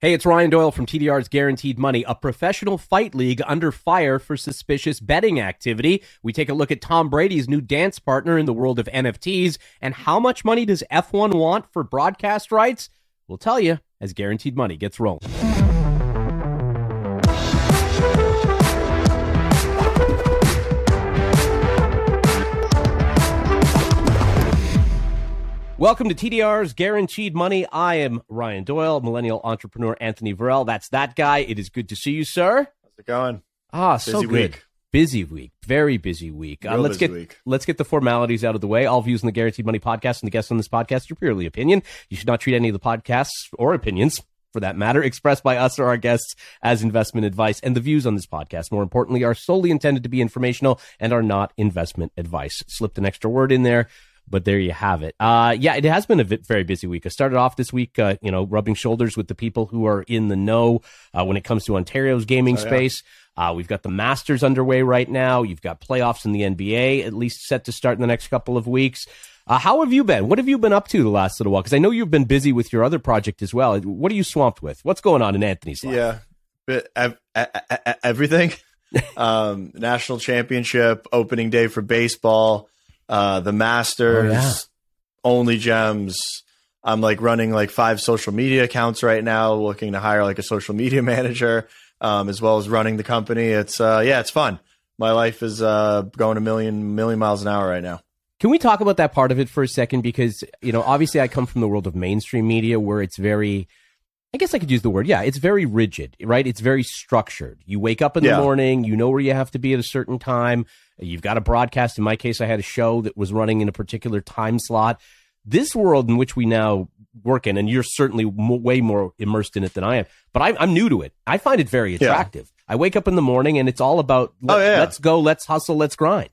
Hey, it's Ryan Doyle from TDR's Guaranteed Money, a professional fight league under fire for suspicious betting activity. We take a look at Tom Brady's new dance partner in the world of NFTs and how much money does F1 want for broadcast rights? We'll tell you as Guaranteed Money gets rolling. Welcome to TDR's Guaranteed Money. I am Ryan Doyle, millennial entrepreneur Anthony Varell. That's that guy. It is good to see you, sir. How's it going? Ah, busy so good. Week. Busy week, very busy week. Uh, let's get week. let's get the formalities out of the way. All views in the Guaranteed Money podcast and the guests on this podcast are purely opinion. You should not treat any of the podcasts or opinions for that matter, expressed by us or our guests as investment advice. And the views on this podcast, more importantly, are solely intended to be informational and are not investment advice. Slipped an extra word in there but there you have it. Uh, yeah, it has been a very busy week. I started off this week, uh, you know, rubbing shoulders with the people who are in the know uh, when it comes to Ontario's gaming oh, space. Yeah. Uh, we've got the Masters underway right now. You've got playoffs in the NBA at least set to start in the next couple of weeks. Uh, how have you been? What have you been up to the last little while? Because I know you've been busy with your other project as well. What are you swamped with? What's going on in Anthony's life? Yeah, but ev- everything. um, national championship, opening day for baseball uh, the Masters, oh, yeah. Only Gems. I'm like running like five social media accounts right now, looking to hire like a social media manager, um, as well as running the company. It's uh, yeah, it's fun. My life is uh, going a million million miles an hour right now. Can we talk about that part of it for a second? Because you know, obviously, I come from the world of mainstream media where it's very I guess I could use the word. Yeah, it's very rigid, right? It's very structured. You wake up in yeah. the morning, you know where you have to be at a certain time. You've got a broadcast. In my case, I had a show that was running in a particular time slot. This world in which we now work in, and you're certainly way more immersed in it than I am, but I, am new to it. I find it very attractive. Yeah. I wake up in the morning and it's all about oh, let, oh, yeah. let's go, let's hustle, let's grind.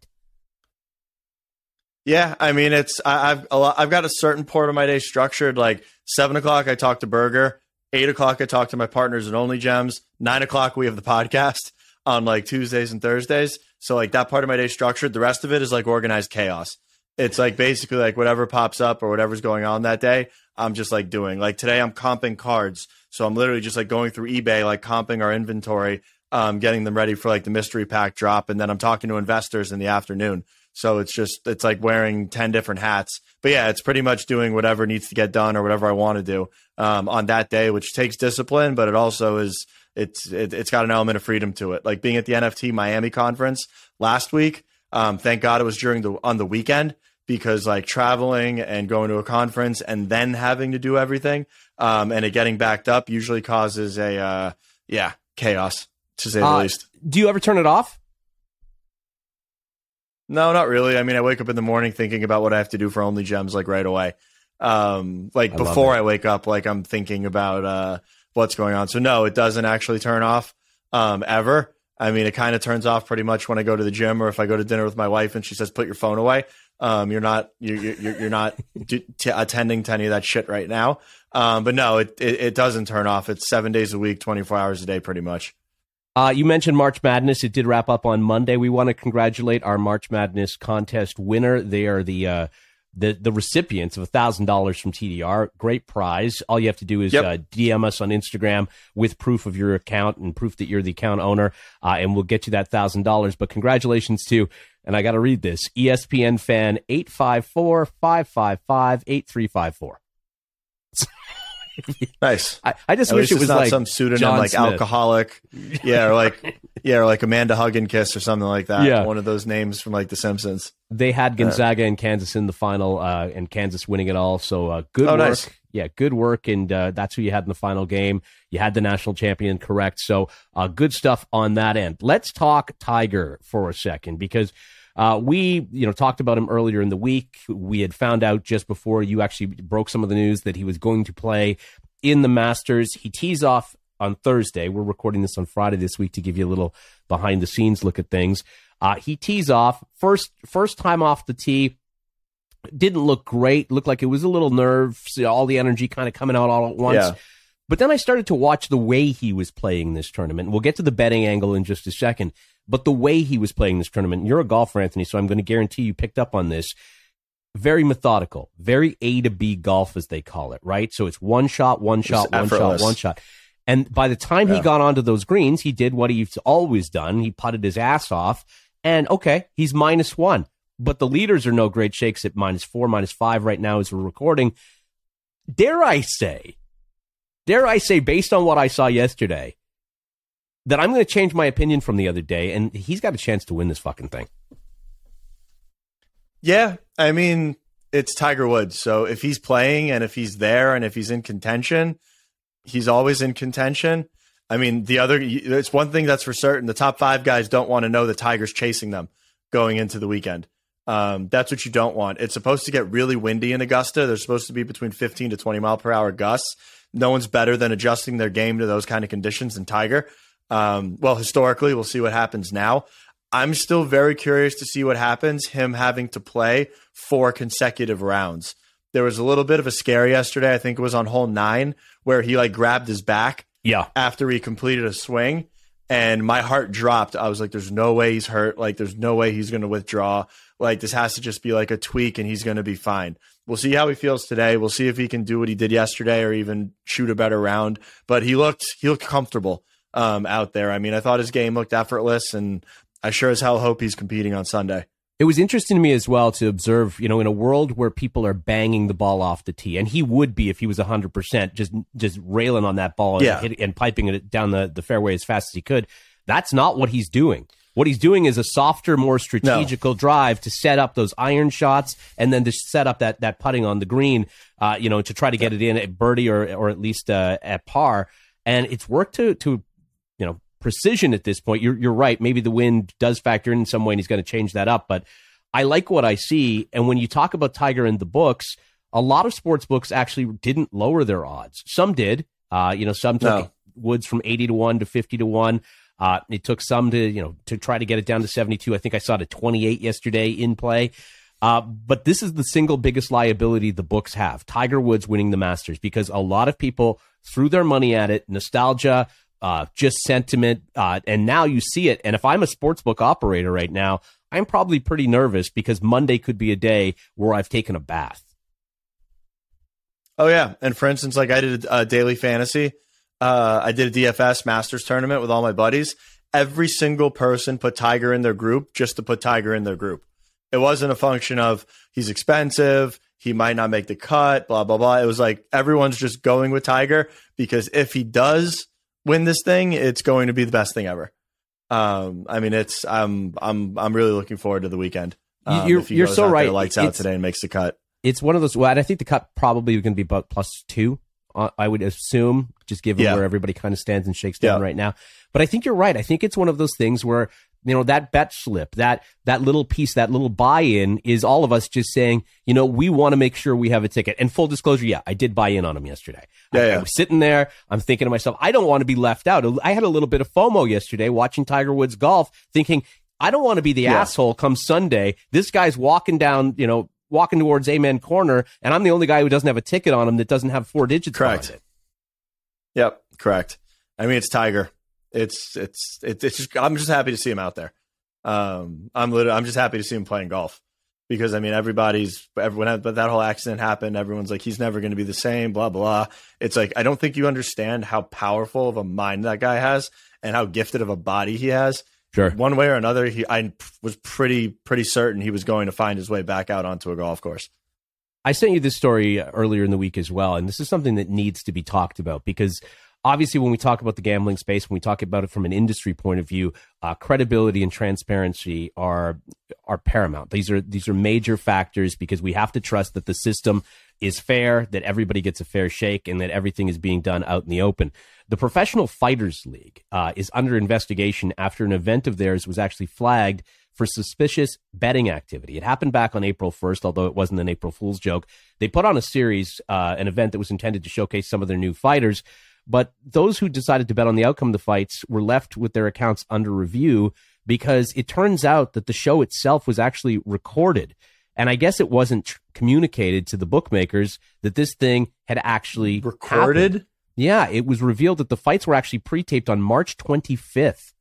Yeah, I mean, it's I, I've a lot, I've got a certain part of my day structured. Like seven o'clock, I talk to Burger Eight o'clock, I talk to my partners at Only Gems. Nine o'clock, we have the podcast on like Tuesdays and Thursdays. So like that part of my day structured. The rest of it is like organized chaos. It's like basically like whatever pops up or whatever's going on that day, I'm just like doing. Like today, I'm comping cards. So I'm literally just like going through eBay, like comping our inventory, um, getting them ready for like the mystery pack drop. And then I'm talking to investors in the afternoon. So it's just, it's like wearing 10 different hats. But yeah, it's pretty much doing whatever needs to get done or whatever I want to do um, on that day, which takes discipline, but it also is it's it, has got an element of freedom to it. Like being at the NFT Miami conference last week. Um, thank God it was during the on the weekend because like traveling and going to a conference and then having to do everything um, and it getting backed up usually causes a uh, yeah chaos to say the uh, least. Do you ever turn it off? No, not really. I mean, I wake up in the morning thinking about what I have to do for Only Gems like right away um like I before I wake up like I'm thinking about uh what's going on. So no, it doesn't actually turn off um ever. I mean, it kind of turns off pretty much when I go to the gym or if I go to dinner with my wife and she says put your phone away. Um you're not you're you're, you're not t- attending to any of that shit right now. Um but no, it, it it doesn't turn off. It's 7 days a week, 24 hours a day pretty much. Uh, you mentioned March Madness. It did wrap up on Monday. We want to congratulate our March Madness contest winner. They are the uh, the the recipients of a thousand dollars from TDR. Great prize. All you have to do is yep. uh, DM us on Instagram with proof of your account and proof that you're the account owner, uh, and we'll get you that thousand dollars. But congratulations to, and I got to read this ESPN fan eight five four five five five eight three five four. nice. I, I just At wish it was like some pseudonym John like Smith. alcoholic. Yeah, or like yeah, or like Amanda Hugginkiss or something like that. Yeah. One of those names from like The Simpsons. They had Gonzaga uh, and Kansas in the final, uh, and Kansas winning it all. So uh, good oh, work. Nice. Yeah, good work, and uh, that's who you had in the final game. You had the national champion correct. So uh, good stuff on that end. Let's talk Tiger for a second because uh, we, you know, talked about him earlier in the week. We had found out just before you actually broke some of the news that he was going to play in the Masters. He tees off on Thursday. We're recording this on Friday this week to give you a little behind the scenes look at things. Uh, he tees off first first time off the tee. Didn't look great. Looked like it was a little nerves. All the energy kind of coming out all at once. Yeah. But then I started to watch the way he was playing this tournament. We'll get to the betting angle in just a second. But the way he was playing this tournament, you're a golfer, Anthony, so I'm going to guarantee you picked up on this. Very methodical, very A to B golf, as they call it, right? So it's one shot, one shot, one shot, one shot. And by the time Yeah. he got onto those greens, he did what he's always done. He putted his ass off. And okay, he's minus one. But the leaders are no great shakes at minus four, minus five right now as we're recording. Dare I say, dare I say, based on what I saw yesterday, that I'm going to change my opinion from the other day, and he's got a chance to win this fucking thing. Yeah, I mean, it's Tiger Woods. So if he's playing and if he's there and if he's in contention, he's always in contention. I mean, the other, it's one thing that's for certain. The top five guys don't want to know the Tiger's chasing them going into the weekend. Um, that's what you don't want. It's supposed to get really windy in Augusta. There's supposed to be between 15 to 20 mile per hour gusts. No one's better than adjusting their game to those kind of conditions than Tiger. Um, well, historically, we'll see what happens now. I'm still very curious to see what happens, him having to play four consecutive rounds. There was a little bit of a scare yesterday. I think it was on hole nine where he like grabbed his back Yeah. after he completed a swing and my heart dropped. I was like, there's no way he's hurt. Like, there's no way he's going to withdraw. Like, this has to just be like a tweak and he's going to be fine. We'll see how he feels today. We'll see if he can do what he did yesterday or even shoot a better round. But he looked, he looked comfortable um, out there. I mean, I thought his game looked effortless and I sure as hell hope he's competing on Sunday. It was interesting to me as well to observe, you know, in a world where people are banging the ball off the tee, and he would be if he was 100%, just just railing on that ball and, Yeah. hit, and piping it down the, the fairway as fast as he could. That's not what he's doing. What he's doing is a softer, more strategical drive to set up those iron shots and then to set up that, that putting on the green, uh, you know, to try to get it in at birdie or, or at least uh, at par. And it's worked to, to, precision at this point. You're, you're right. Maybe the wind does factor in, some way and he's going to change that up. But I like what I see. And when you talk about Tiger in the books, a lot of sports books actually didn't lower their odds. Some did. Uh, you know, some took No. Woods from 80 to 1 to 50 to 1. Uh, it took some to, you know, to try to get it down to 72. I think I saw it at 28 yesterday in play. Uh, but this is the single biggest liability the books have Tiger Woods winning the Masters because a lot of people threw their money at it, nostalgia, uh, just sentiment. Uh, and now you see it. And if I'm a sportsbook operator right now, I'm probably pretty nervous because Monday could be a day where I've taken a bath. Oh yeah, and for instance, like I did a daily fantasy. Uh, I did a DFS Masters tournament with all my buddies. Every single person put Tiger in their group just to put Tiger in their group. It wasn't a function of he's expensive, he might not make the cut, blah blah blah. It was like everyone's just going with Tiger because if he does win this thing, it's going to be the best thing ever. Um, I mean, it's I'm I'm I'm really looking forward to the weekend. Um, You're- you're so out there, right. lights out It's- today and makes the cut. It's one of those. Well, and I think the cut probably going to be plus two. Uh, I would assume, just given Yeah. where everybody kind of stands and shakes down Yeah. right now. But I think you're right. I think it's one of those things where you know that bet slip, that that little piece, that little buy-in is all of us just saying, you know, we want to make sure we have a ticket. And full disclosure, yeah, I did buy in on him yesterday. I, Yeah, I yeah. was sitting there. I'm thinking to myself, I don't want to be left out. I had a little bit of FOMO yesterday watching Tiger Woods golf, thinking I don't want to be the Yeah. asshole come Sunday. This guy's walking down, you know, walking towards Amen Corner, and I'm the only guy who doesn't have a ticket on him that doesn't have four digits Correct. on it. Yep, correct. I mean, it's Tiger. It's it's it's, it's just I'm just happy to see him out there. Um, I'm literally I'm just happy to see him playing golf because I mean everybody's everyone but that whole accident happened. Everyone's like he's never going to be the same. Blah blah. It's like I don't think you understand how powerful of a mind that guy has and how gifted of a body he has. Sure. One way or another, he I was pretty pretty certain he was going to find his way back out onto a golf course. I sent you this story earlier in the week as well, and this is something that needs to be talked about because obviously, when we talk about the gambling space, when we talk about it from an industry point of view, uh, credibility and transparency are are paramount. These are these are major factors because we have to trust that the system is fair, that everybody gets a fair shake, and that everything is being done out in the open. The Professional Fighters League uh, is under investigation after an event of theirs was actually flagged for suspicious betting activity. It happened back on April 1st, although it wasn't an April Fool's joke. They put on a series, uh, an event that was intended to showcase some of their new fighters. But those who decided to bet on the outcome of the fights were left with their accounts under review because it turns out that the show itself was actually recorded. And I guess it wasn't tr- communicated to the bookmakers that this thing had actually Recorded. happened. Yeah, it was revealed that the fights were actually pre-taped on March 25th.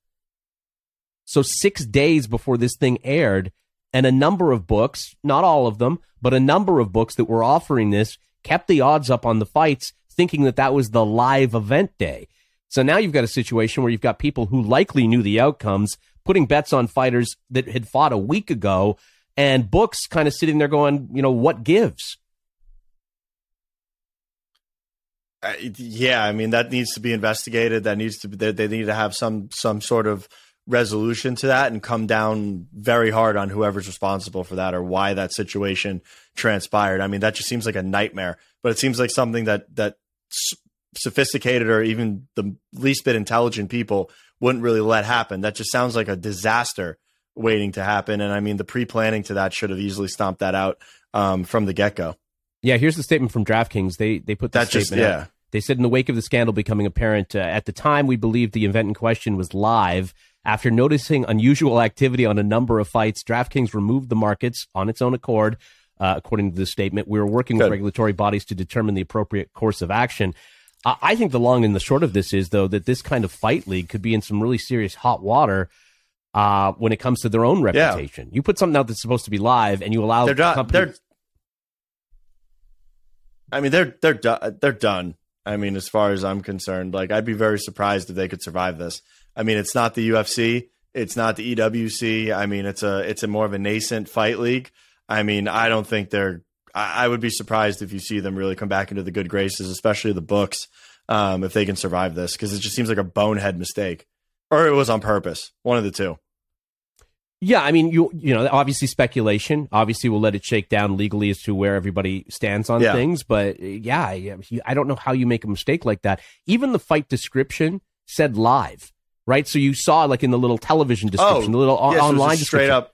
So 6 days before this thing aired, and a number of books, not all of them, but a number of books that were offering this kept the odds up on the fights thinking that that was the live event day. So now you've got a situation where you've got people who likely knew the outcomes putting bets on fighters that had fought a week ago and books kind of sitting there going, you know, what gives? Uh, yeah, I mean that needs to be investigated. That needs to be, they, they need to have some some sort of resolution to that and come down very hard on whoever's responsible for that or why that situation transpired. I mean, that just seems like a nightmare. But it seems like something that that sophisticated or even the least bit intelligent people wouldn't really let happen. That just sounds like a disaster waiting to happen. And I mean, the pre planning to that should have easily stomped that out um, from the get go. Yeah, here's the statement from DraftKings. They they put that statement just, yeah. Out. They said in the wake of the scandal becoming apparent, uh, at the time we believed the event in question was live. After noticing unusual activity on a number of fights, DraftKings removed the markets on its own accord. Uh, according to the statement, We are working Good. with regulatory bodies to determine the appropriate course of action. I think the long and the short of this is, though, that this kind of fight league could be in some really serious hot water uh, when it comes to their own reputation. Yeah. You put something out that's supposed to be live, and you allow they're done. They're, I mean, they're they're done. They're done. I mean, as far as I'm concerned, like I'd be very surprised if they could survive this. I mean, it's not the UFC, it's not the EWC. I mean, it's a it's a more of a nascent fight league. I mean, I don't think they're. I, I would be surprised if you see them really come back into the good graces, especially the books, um, if they can survive this, because it just seems like a bonehead mistake, or it was on purpose. One of the two. Yeah, I mean, you you know, obviously speculation. Obviously, we'll let it shake down legally as to where everybody stands on yeah. things. But yeah, I don't know how you make a mistake like that. Even the fight description said live, right? So you saw like in the little television description, oh, the little online straight up.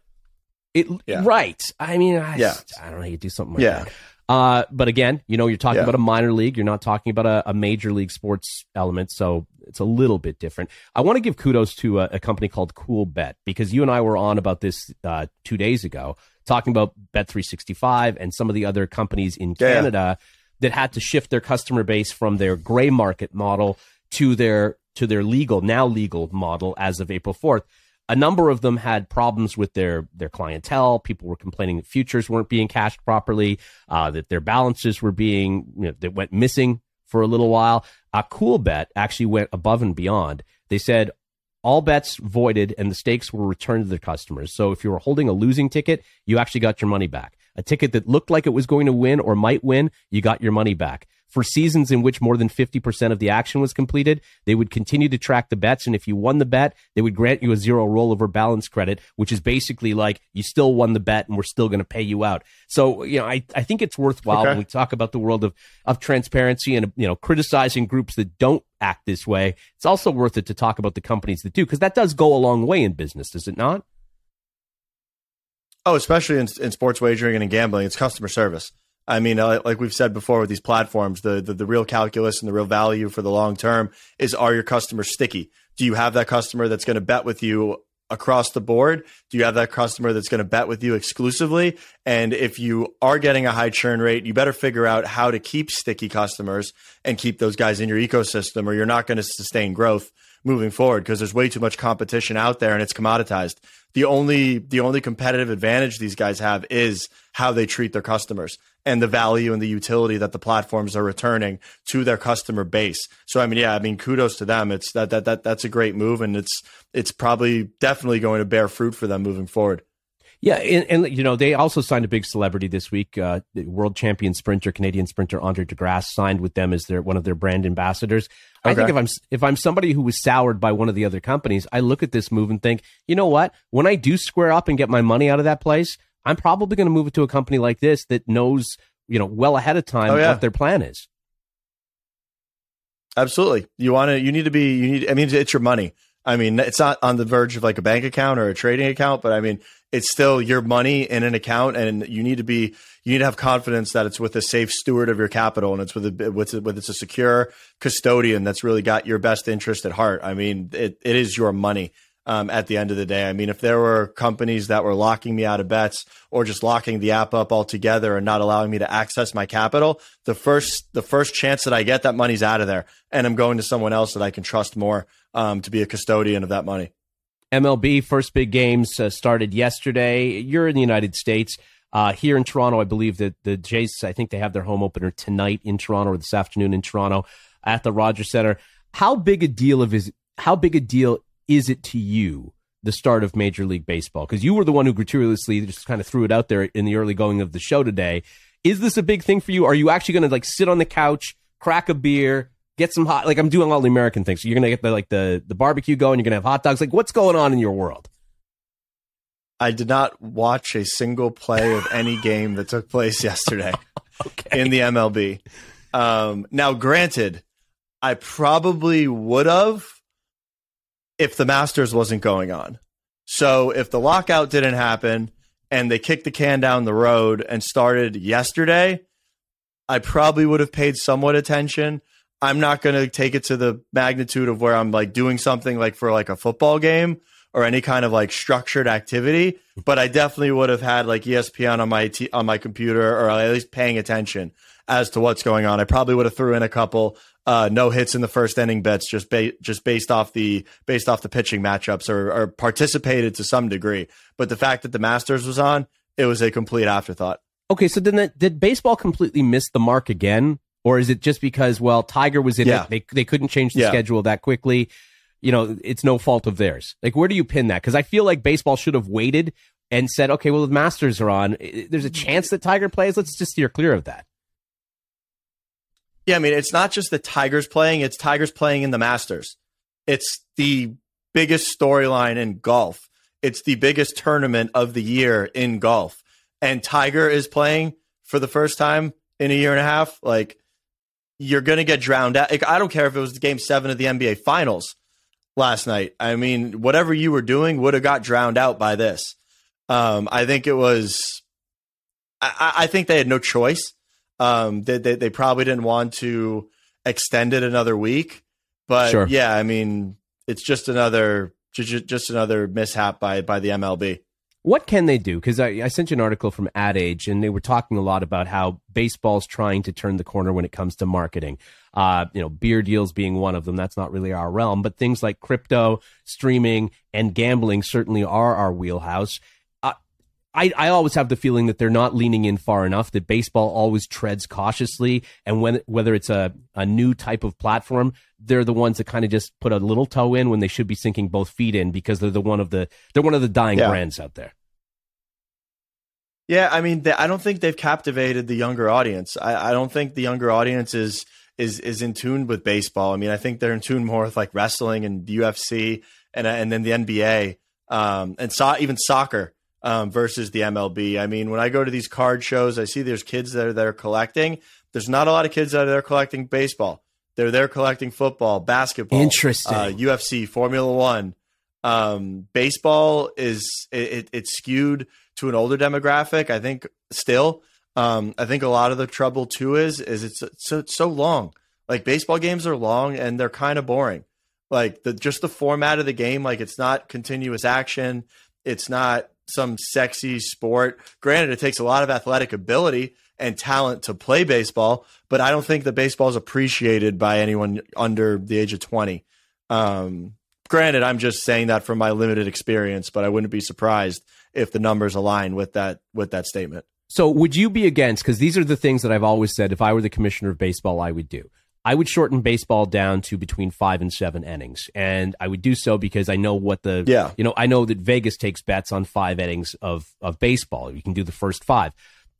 It yeah. right. I mean, I, yeah. I don't know. You do something like yeah. that. Uh, but again, you know, you're talking yeah. about a minor league. You're not talking about a, a, major league sports element. So it's a little bit different. I want to give kudos to a, a, company called Coolbet because you and I were on about this uh, two days ago, talking about Bet365 and some of the other companies in Canada yeah. that had to shift their customer base from their gray market model to their to their legal now legal model as of April 4th a number of them had problems with their their clientele. People were complaining that futures weren't being cashed properly, uh, that their balances were being you know, that went missing for a little while. A Coolbet actually went above and beyond. They said all bets voided and the stakes were returned to their customers. So if you were holding a losing ticket, you actually got your money back. A ticket that looked like it was going to win or might win, you got your money back for seasons in which more than 50% of the action was completed, they would continue to track the bets. And if you won the bet, they would grant you a zero rollover balance credit, which is basically like you still won the bet and we're still going to pay you out. So, you know, I, I think it's worthwhile okay. when we talk about the world of, of transparency and, you know, criticizing groups that don't act this way. It's also worth it to talk about the companies that do, because that does go a long way in business, does it not? Oh, especially in, in sports wagering and in gambling, it's customer service. I mean, uh, like we've said before with these platforms, the, the, the real calculus and the real value for the long term is: are your customers sticky? Do you have that customer that's going to bet with you across the board? Do you have that customer that's going to bet with you exclusively? And if you are getting a high churn rate, you better figure out how to keep sticky customers and keep those guys in your ecosystem, or you're not going to sustain growth moving forward because there's way too much competition out there and it's commoditized. The only the only competitive advantage these guys have is how they treat their customers and the value and the utility that the platforms are returning to their customer base. So I mean, yeah, I mean, kudos to them. It's that that that that's a great move, and it's it's probably definitely going to bear fruit for them moving forward. Yeah, and, and, you know they also signed a big celebrity this week. Uh, world champion sprinter, Canadian sprinter Andre DeGrasse signed with them as their one of their brand ambassadors. Okay. I think if I'm if I'm somebody who was soured by one of the other companies, I look at this move and think, you know what? When I do square up and get my money out of that place, I'm probably going to move it to a company like this that knows, you know, well ahead of time oh, yeah. what their plan is. Absolutely. You want to, you need to be, you need, I mean, it's your money. I mean, it's not on the verge of like a bank account or a trading account, but I mean, it's still your money in an account and you need to be, you need to have confidence that it's with a safe steward of your capital and it's with a, with, with it's a secure custodian that's really got your best interest at heart. I mean, it, it is your money um, at the end of the day. I mean, if there were companies that were locking me out of bets or just locking the app up altogether and not allowing me to access my capital, the first the first chance that I get, that money's out of there, and I'm going to someone else that I can trust more um, to be a custodian of that money. MLB first big games uh, started yesterday. You're in the United States. Uh, here in Toronto, I believe that the Jays, I think they have their home opener tonight in Toronto or this afternoon in Toronto at the Rogers Center. how big a deal of is how big a deal is it to you the start of Major League Baseball? Because you were the one who gratuitously just kind of threw it out there in the early going of the show today. Is this a big thing for you? Are you actually going to like sit on the couch, crack a beer, get some hot? Like I'm doing all the American things. So you're going to get the like the the barbecue going. You're going to have hot dogs. Like what's going on in your world? I did not watch a single play of any game that took place yesterday okay. in the MLB. Um, now, granted, I probably would have if the Masters wasn't going on. So if the lockout didn't happen and they kicked the can down the road and started yesterday, I probably would have paid somewhat attention. I'm not going to take it to the magnitude of where I'm like doing something like for like a football game or any kind of like structured activity, but I definitely would have had like ESPN on my t- on my computer or at least paying attention as to what's going on. I probably would have threw in a couple uh, no hits in the first inning bets just ba- just based off the based off the pitching matchups or, or participated to some degree. But the fact that the Masters was on, it was a complete afterthought. Okay, so then did baseball completely miss the mark again, or is it just because well Tiger was in yeah. it, they they couldn't change the yeah. schedule that quickly? You know, it's no fault of theirs. Like, where do you pin that? Because I feel like baseball should have waited and said, okay, well the Masters are on. There's a chance that Tiger plays. Let's just steer clear of that. Yeah, I mean, it's not just the Tigers playing, it's Tigers playing in the Masters. It's the biggest storyline in golf. It's the biggest tournament of the year in golf. And Tiger is playing for the first time in a year and a half. Like, you're going to get drowned out. I don't care if it was game seven of the NBA Finals last night. I mean, whatever you were doing would have got drowned out by this. Um, I think it was, I, I think they had no choice. Um, they, they, they probably didn't want to extend it another week, but sure. yeah, I mean, it's just another just, just another mishap by by the MLB. What can they do? Because I, I, sent you an article from Ad Age, and they were talking a lot about how baseball's trying to turn the corner when it comes to marketing. Uh, you know, beer deals being one of them. That's not really our realm, but things like crypto, streaming, and gambling certainly are our wheelhouse. I, I always have the feeling that they're not leaning in far enough, that baseball always treads cautiously. And when, whether it's a, a new type of platform, they're the ones that kind of just put a little toe in when they should be sinking both feet in because they're the one of the, they're one of the dying yeah. brands out there. Yeah. I mean, they, I don't think they've captivated the younger audience. I, I don't think the younger audience is, is, is in tune with baseball. I mean, I think they're in tune more with like wrestling and UFC and, and then the NBA, um, and so, even soccer um, versus the MLB. I mean, when I go to these card shows, I see there's kids that are there collecting. There's not a lot of kids that are there collecting baseball. They're there collecting football, basketball, interesting, uh, UFC, Formula One. Um, baseball is it, it's skewed to an older demographic. I think still. Um, I think a lot of the trouble too is is it's so it's so long. Like baseball games are long and they're kind of boring. Like the just the format of the game, like it's not continuous action. It's not some sexy sport. Granted, it takes a lot of athletic ability and talent to play baseball, but I don't think that baseball is appreciated by anyone under the age of 20. Um, granted, I'm just saying that from my limited experience, but I wouldn't be surprised if the numbers align with that with that statement. So, would you be against? Because these are the things that I've always said. If I were the commissioner of baseball, I would do. I would shorten baseball down to between five and seven innings, and I would do so because I know what the yeah you know I know that Vegas takes bets on five innings of of baseball. You can do the first five.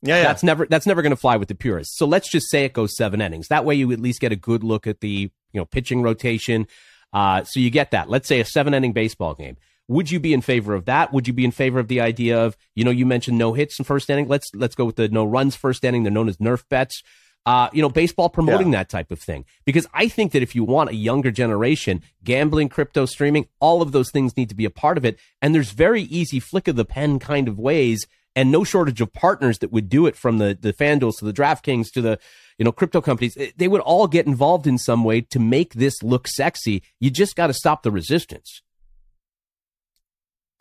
Yeah, yeah. that's never that's never going to fly with the purists. So let's just say it goes seven innings. That way, you at least get a good look at the you know pitching rotation. Uh, so you get that. Let's say a seven inning baseball game. Would you be in favor of that? Would you be in favor of the idea of you know you mentioned no hits in first inning? Let's let's go with the no runs first inning. They're known as Nerf bets uh, you know, baseball promoting yeah. that type of thing. Because I think that if you want a younger generation, gambling, crypto, streaming, all of those things need to be a part of it. And there's very easy flick of the pen kind of ways and no shortage of partners that would do it from the, the FanDuels to the DraftKings to the, you know, crypto companies. They would all get involved in some way to make this look sexy. You just got to stop the resistance.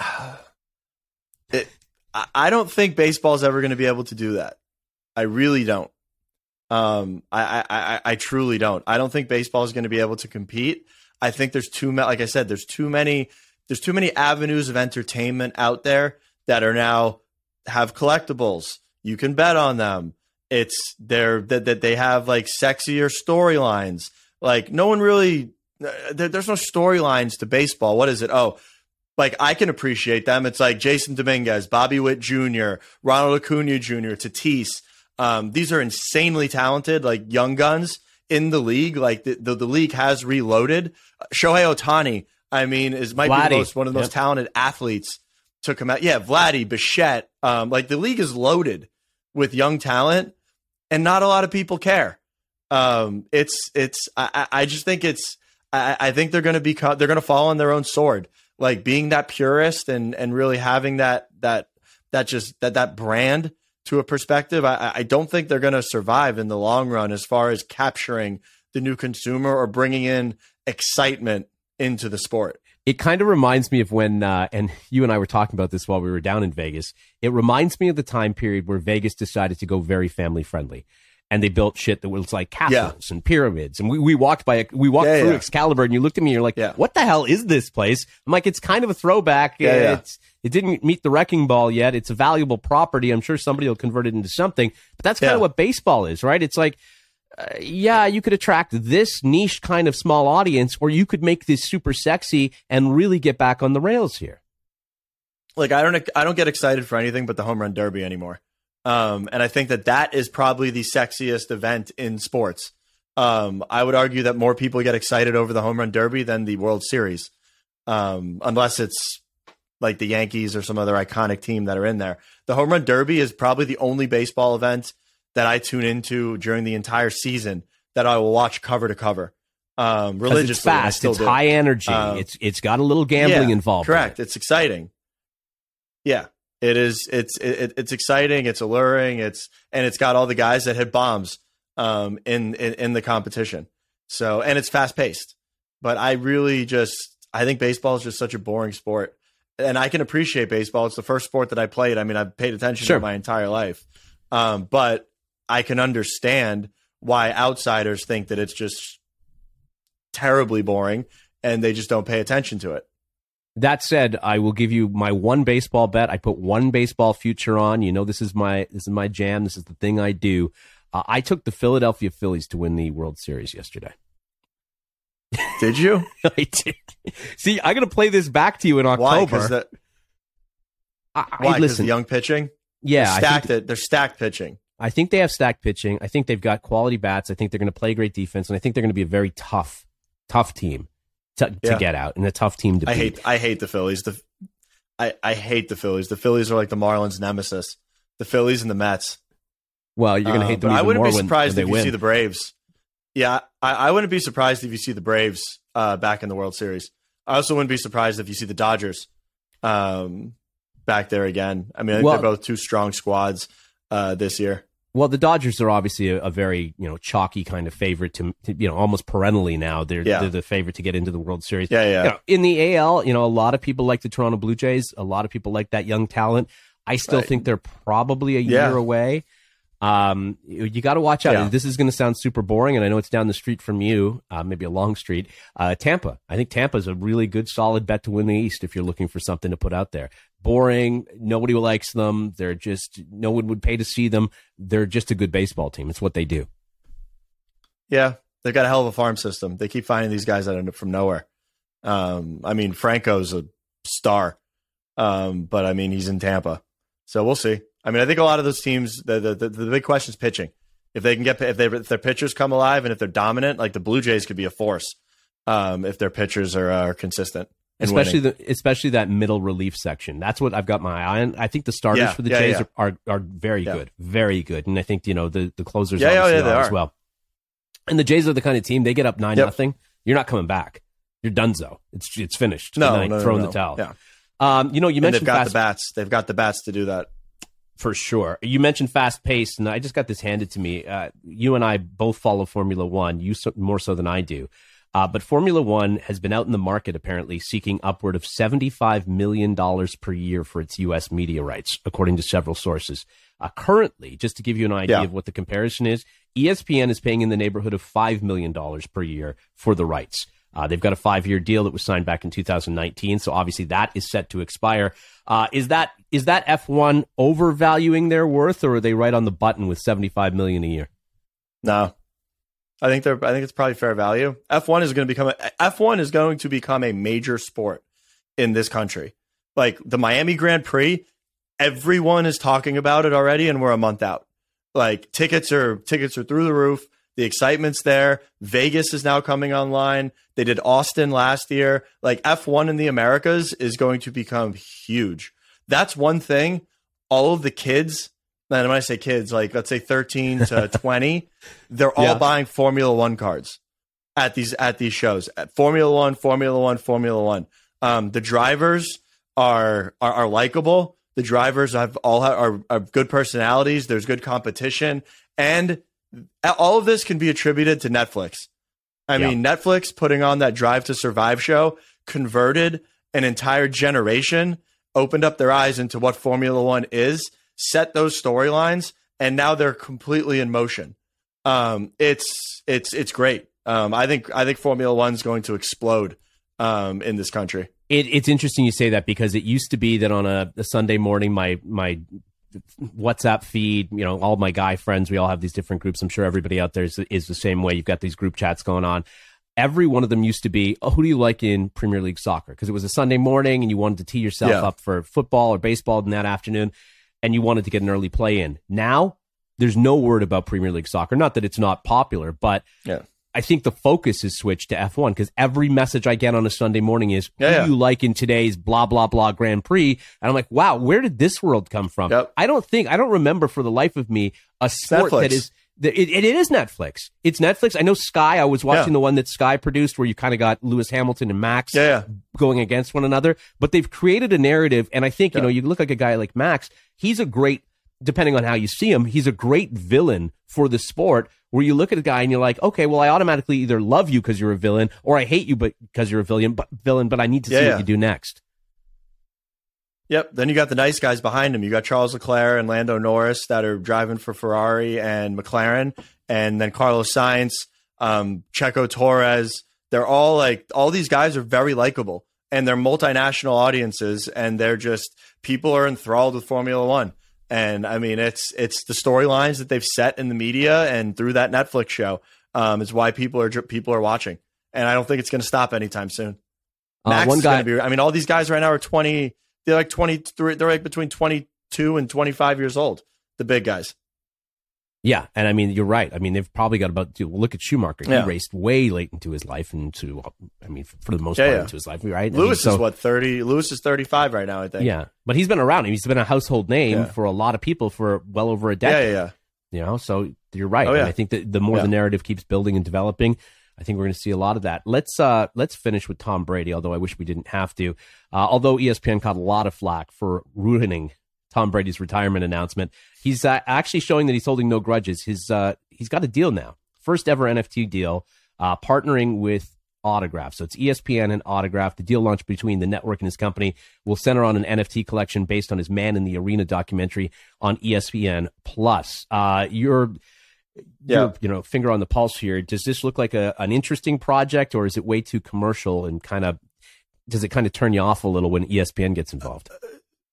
It, I don't think baseball's ever going to be able to do that. I really don't. Um, I, I, I truly don't. I don't think baseball is going to be able to compete. I think there's too many. Like I said, there's too many. There's too many avenues of entertainment out there that are now have collectibles. You can bet on them. It's they're that that they have like sexier storylines. Like no one really there, there's no storylines to baseball. What is it? Oh, like I can appreciate them. It's like Jasson Dominguez, Bobby Witt Jr., Ronald Acuna Jr., Tatis. Um, these are insanely talented, like young guns in the league. Like the, the, the league has reloaded. Shohei Ohtani, I mean, is might Vladdy. be most, one of the most yep. talented athletes to come out. Yeah, Vladdy, Bichette. Um, like the league is loaded with young talent, and not a lot of people care. Um, it's it's I, I just think it's I, I think they're going to be they're going to fall on their own sword like being that purist and and really having that that that just that that brand to a perspective, I, I don't think they're going to survive in the long run as far as capturing the new consumer or bringing in excitement into the sport. It kind of reminds me of when, uh, and you and I were talking about this while we were down in Vegas. It reminds me of the time period where Vegas decided to go very family friendly and they built shit that was like castles yeah. and pyramids. And we, we walked by, we walked yeah, through yeah. Excalibur, and you looked at me, and you're like, "What the hell is this place?" I'm like, "It's kind of a throwback. Yeah, it's it didn't meet the wrecking ball yet. It's a valuable property. I'm sure somebody will convert it into something. But that's kind of what baseball is, right? It's like." Uh, yeah, you could attract this niche kind of small audience, or you could make this super sexy and really get back on the rails here. Like I don't, I don't get excited for anything but the home run derby anymore. Um, and I think that that is probably the sexiest event in sports. Um, I would argue that more people get excited over the home run derby than the World Series, um, unless it's like the Yankees or some other iconic team that are in there. The home run derby is probably the only baseball event that I tune into during the entire season that I will watch cover to cover. Um, religiously, it's fast, it's do. high energy, um, it's it's got a little gambling yeah, involved. Correct, in it. it's exciting. Yeah, it is. It's it, it's exciting. It's alluring. It's and it's got all the guys that hit bombs um, in, in in the competition. So and it's fast paced. But I really just I think baseball is just such a boring sport, and I can appreciate baseball. It's the first sport that I played. I mean, I've paid attention sure. to my entire life, um, but I can understand why outsiders think that it's just terribly boring and they just don't pay attention to it. That said, I will give you my one baseball bet. I put one baseball future on. You know, this is my this is my jam. This is the thing I do. Uh, I took the Philadelphia Phillies to win the World Series yesterday. Did you? I did. See, I'm going to play this back to you in October. Why? That, I, why? Listen, young pitching. Yeah, they're stacked. Think, they're stacked pitching. I think they have stacked pitching. I think they've got quality bats. I think they're going to play great defense, and I think they're going to be a very tough, tough team to, yeah. to get out and a tough team to I beat. hate I hate the Phillies. The I, I hate the Phillies. The Phillies are like the Marlins nemesis. The Phillies and the Mets. Well, you're going to hate uh, them. I wouldn't be surprised when, when if you see the Braves. Yeah, I, I, wouldn't be surprised if you see the Braves uh, back in the World Series. I also wouldn't be surprised if you see the Dodgers um, back there again. I mean, well, they're both two strong squads uh, this year. Well, the Dodgers are obviously a, a, very you know chalky kind of favorite to, to you know almost perennially now. They're, yeah. they're the favorite to get into the World Series. Yeah, yeah. You know, in the AL, you know, a lot of people like the Toronto Blue Jays. A lot of people like that young talent. I still right. think they're probably a year yeah. away. Um, you, you got to watch out. Yeah. This is going to sound super boring, and I know it's down the street from you, uh, maybe a long street. Uh, Tampa. I think Tampa is a really good, solid bet to win the East if you're looking for something to put out there. Boring. Nobody likes them. They're just no one would pay to see them. They're just a good baseball team. It's what they do. Yeah, they've got a hell of a farm system. They keep finding these guys that end up from nowhere. Um, I mean, Franco's a star, um, but I mean, he's in Tampa, so we'll see. I mean, I think a lot of those teams, the the, the, the big question is pitching. If they can get if they if their pitchers come alive and if they're dominant, like the Blue Jays could be a force um, if their pitchers are, are consistent. Especially winning. the especially that middle relief section. That's what I've got my eye on. I think the starters yeah, for the yeah, Jays yeah. Are, are, are very good, very good, and I think you know the the closers yeah, yeah, they are as well. And the Jays are the kind of team they get up nine yep. nothing. You're not coming back. You're donezo. It's it's finished. No, no, no, throwing no. the towel. Yeah. Um, you know, you mentioned they've got fast- the bats. They've got the bats to do that for sure. You mentioned fast paced, and I just got this handed to me. Uh, you and I both follow Formula One, you so, more so than I do. Uh, but Formula One has been out in the market apparently seeking upward of $75 million per year for its U.S. media rights, according to several sources. Uh, currently, just to give you an idea yeah. of what the comparison is, ESPN is paying in the neighborhood of $5 million per year for the rights. Uh, they've got a five year deal that was signed back in 2019, so obviously that is set to expire. Uh, is that is that F1 overvaluing their worth, or are they right on the button with 75 million a year? No, I think they're. I think it's probably fair value. F one is going to become F one is going to become a major sport in this country. Like the Miami Grand Prix, everyone is talking about it already, and we're a month out. Like tickets are tickets are through the roof. The excitement's there. Vegas is now coming online. They did Austin last year. Like F1 in the Americas is going to become huge. That's one thing. All of the kids, and when I say kids, like let's say 13 to 20, they're all yeah. buying Formula One cards at these at these shows. At Formula One, Formula One, Formula One. Um, the drivers are are, are likable. The drivers have all have, are, are good personalities. There's good competition, and all of this can be attributed to Netflix. I yeah. mean, Netflix putting on that Drive to Survive show converted an entire generation, opened up their eyes into what Formula One is, set those storylines, and now they're completely in motion. Um, it's it's it's great. Um, I think I think Formula One's going to explode um, in this country. It, it's interesting you say that because it used to be that on a, a Sunday morning, my my WhatsApp feed, you know, all my guy friends, we all have these different groups. I'm sure everybody out there is, is the same way. You've got these group chats going on. Every one of them used to be, oh, who do you like in Premier League soccer? Because it was a Sunday morning and you wanted to tee yourself yeah. up for football or baseball in that afternoon and you wanted to get an early play in. Now, there's no word about Premier League soccer. Not that it's not popular, but yeah. I think the focus is switched to F1 because every message I get on a Sunday morning is yeah, who yeah. you like in today's blah blah blah Grand Prix, and I'm like, wow, where did this world come from? Yep. I don't think I don't remember for the life of me a sport Netflix. that is. It, it, it is Netflix. It's Netflix. I know Sky. I was watching yeah. the one that Sky produced, where you kind of got Lewis Hamilton and Max yeah, going against one another. But they've created a narrative, and I think you know you look like a guy like Max. He's a great, depending on how you see him, he's a great villain for the sport where you look at a guy and you're like, okay, well, I automatically either love you because you're a villain or I hate you but because you're a villain, but villain, but I need to yeah, see yeah. what you do next. Yep. Then you got the nice guys behind him. You got Charles Leclerc and Lando Norris that are driving for Ferrari and McLaren, and then Carlos Sainz, um, Checo Torres. They're all like all these guys are very likable, and they're multinational audiences, and they're just people are enthralled with Formula One. And I mean, it's it's the storylines that they've set in the media and through that Netflix show um, is why people are people are watching. And I don't think it's going to stop anytime soon. Uh, Max uh, one guy, be, I mean, all these guys right now are twenty. They're like twenty three. They're like between twenty two and twenty five years old. The big guys. Yeah, and I mean you're right. I mean they've probably got about to look at Schumacher. He yeah. raced way late into his life, into I mean for the most yeah, part yeah. into his life, right? Lewis I mean, so, is what thirty. Lewis is thirty five right now, I think. Yeah, but he's been around. He's been a household name for a lot of people for well over a decade. Yeah, yeah. You know, so you're right. Oh, yeah. I think that the more the narrative keeps building and developing, I think we're going to see a lot of that. Let's uh let's finish with Tom Brady. Although I wish we didn't have to. Uh, although ESPN caught a lot of flack for ruining Tom Brady's retirement announcement. He's uh, actually showing that he's holding no grudges. His uh, he's got a deal now, first ever NFT deal, uh, partnering with Autograph. So it's ESPN and Autograph. The deal launched between the network and his company will center on an NFT collection based on his Man in the Arena documentary on ESPN Plus. Uh, you're yeah. you know, finger on the pulse here. Does this look like a, an interesting project, or is it way too commercial and kind of does it kind of turn you off a little when ESPN gets involved?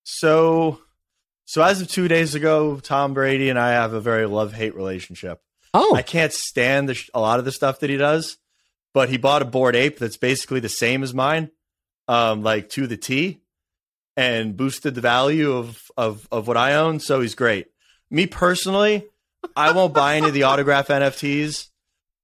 So so as of two days ago, Tom Brady and I have a very love hate relationship. Oh, I can't stand the, a lot of the stuff that he does, but he bought a Bored Ape that's basically the same as mine, um, like to the T, and boosted the value of of of what I own. So he's great. Me personally, I won't buy any of the autograph NFTs,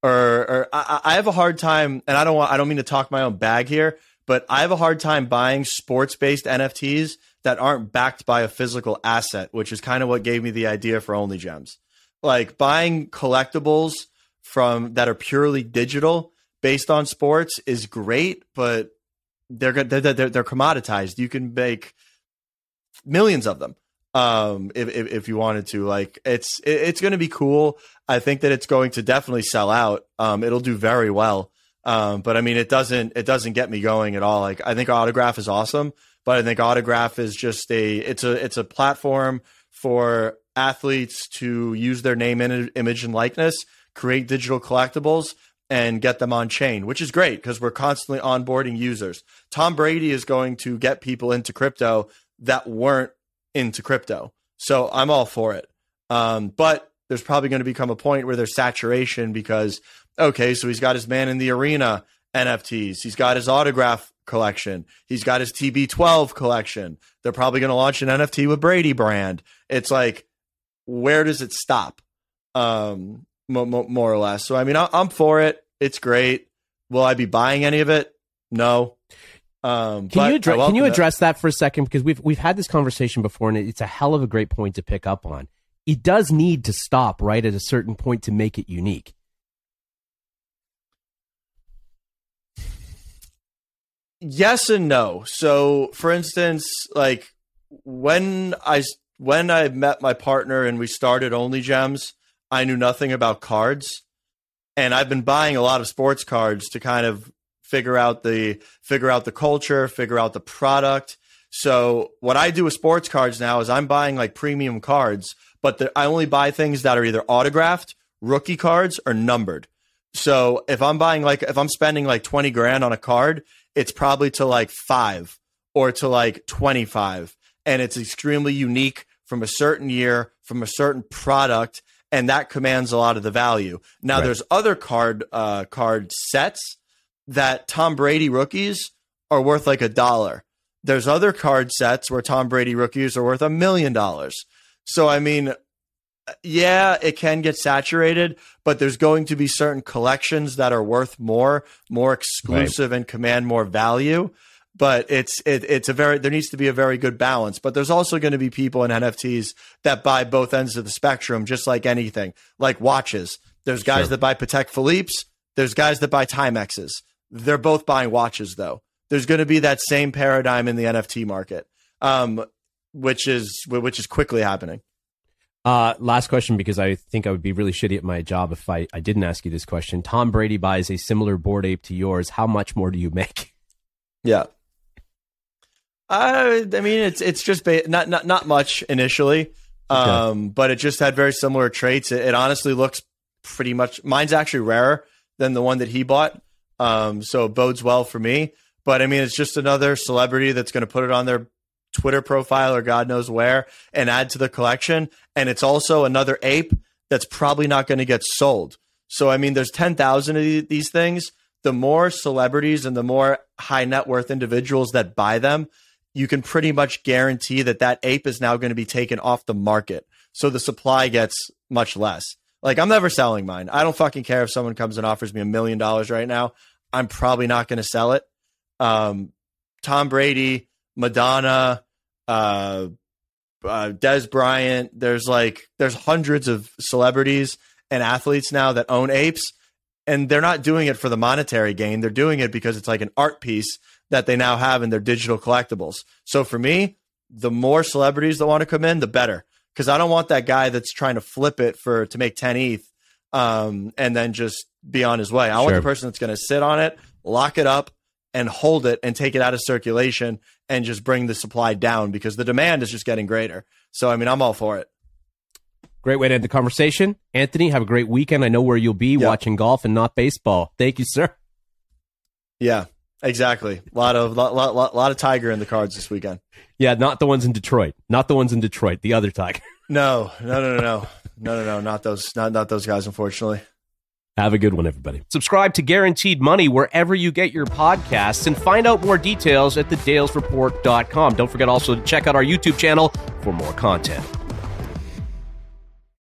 or or I, I have a hard time, and I don't want I don't mean to talk my own bag here, but I have a hard time buying sports based NFTs that aren't backed by a physical asset, which is kind of what gave me the idea for Only Gems. Like buying collectibles from that are purely digital based on sports is great, but they're they're they're, they're commoditized. You can make millions of them um if, if, if you wanted to like it's it's going to be cool. I think that it's going to definitely sell out. Um it'll do very well. Um but i mean it doesn't it doesn't get me going at all. Like i think autograph is awesome but I think Autograph is just a it's a it's a platform for athletes to use their name, and image, and likeness, create digital collectibles, and get them on chain, which is great because we're constantly onboarding users. Tom Brady is going to get people into crypto that weren't into crypto, so I'm all for it. Um, but there's probably going to become a point where there's saturation because Okay, so he's got his man in the arena NFTs. He's got his autograph collection. He's got his TB12 collection. They're probably going to launch an NFT with Brady brand. It's like, where does it stop? Um, more or less. So, I mean, I'm for it. It's great. Will I be buying any of it? No. Um, can you address can you address that. that for a second because we've we've had this conversation before and it's a hell of a great point to pick up on. It does need to stop right at a certain point to make it unique. Yes and no. So, for instance, like when I when I met my partner and we started Only Gems, I knew nothing about cards, and I've been buying a lot of sports cards to kind of figure out the figure out the culture, figure out the product. So what I do with sports cards now is I'm buying like premium cards, but the, I only buy things that are either autographed, rookie cards, or numbered. So if I'm buying like if I'm spending like 20 grand on a card, it's probably to like 5 or to like 25 and it's extremely unique from a certain year, from a certain product and that commands a lot of the value. Now right. there's other card uh, card sets that Tom Brady rookies are worth like a dollar. There's other card sets where Tom Brady rookies are worth a million dollars. So, I mean, yeah, it can get saturated, but there's going to be certain collections that are worth more, more exclusive, right. and command more value. But it's it, it's a very there needs to be a very good balance. But there's also going to be people in NFTs that buy both ends of the spectrum, just like anything, like watches. There's guys sure. that buy Patek Philippe's. There's guys that buy Timexes. They're both buying watches though. There's going to be that same paradigm in the NFT market, um, which is which is quickly happening. Uh, last question because I think I would be really shitty at my job if I, I didn't ask you this question. Tom Brady buys a similar Bored Ape to yours. How much more do you make? Yeah. I, I mean, it's it's just ba- not not not much initially, um, okay. but it just had very similar traits. It, it, honestly looks pretty much. Mine's actually rarer than the one that he bought, um, so it bodes well for me. But I mean, it's just another celebrity that's going to put it on their Twitter profile or God knows where and add to the collection. And it's also another ape that's probably not going to get sold. So, I mean, there's 10,000 of these things. The more celebrities and the more high net worth individuals that buy them, you can pretty much guarantee that that ape is now going to be taken off the market. So the supply gets much less. Like, I'm never selling mine. I don't fucking care if someone comes and offers me a million dollars right now. I'm probably not going to sell it. Um, Tom Brady, Madonna, uh, uh, Dez Bryant. There's like there's hundreds of celebrities and athletes now that own apes, and they're not doing it for the monetary gain. They're doing it because it's like an art piece that they now have in their digital collectibles. So for me, the more celebrities that want to come in, the better. Because I don't want that guy that's trying to flip it for to make 10 ETH um, and then just be on his way. I sure. want the person that's going to sit on it, lock it up, and hold it and take it out of circulation and just bring the supply down because the demand is just getting greater. So, I mean, I'm all for it. Great way to end the conversation. Anthony, have a great weekend. I know where you'll be yep. watching golf and not baseball. Thank you, sir. Yeah, exactly. A lot of lot, lot, lot of Tiger in the cards this weekend. Yeah, not the ones in Detroit. Not the ones in Detroit. The other Tiger. No, no, no, no, no, no, no, no. Not those. Not not those guys. Unfortunately. Have a good one, everybody. Subscribe to Guaranteed Money wherever you get your podcasts and find out more details at thedalesreport.com. Don't forget also to check out our YouTube channel for more content.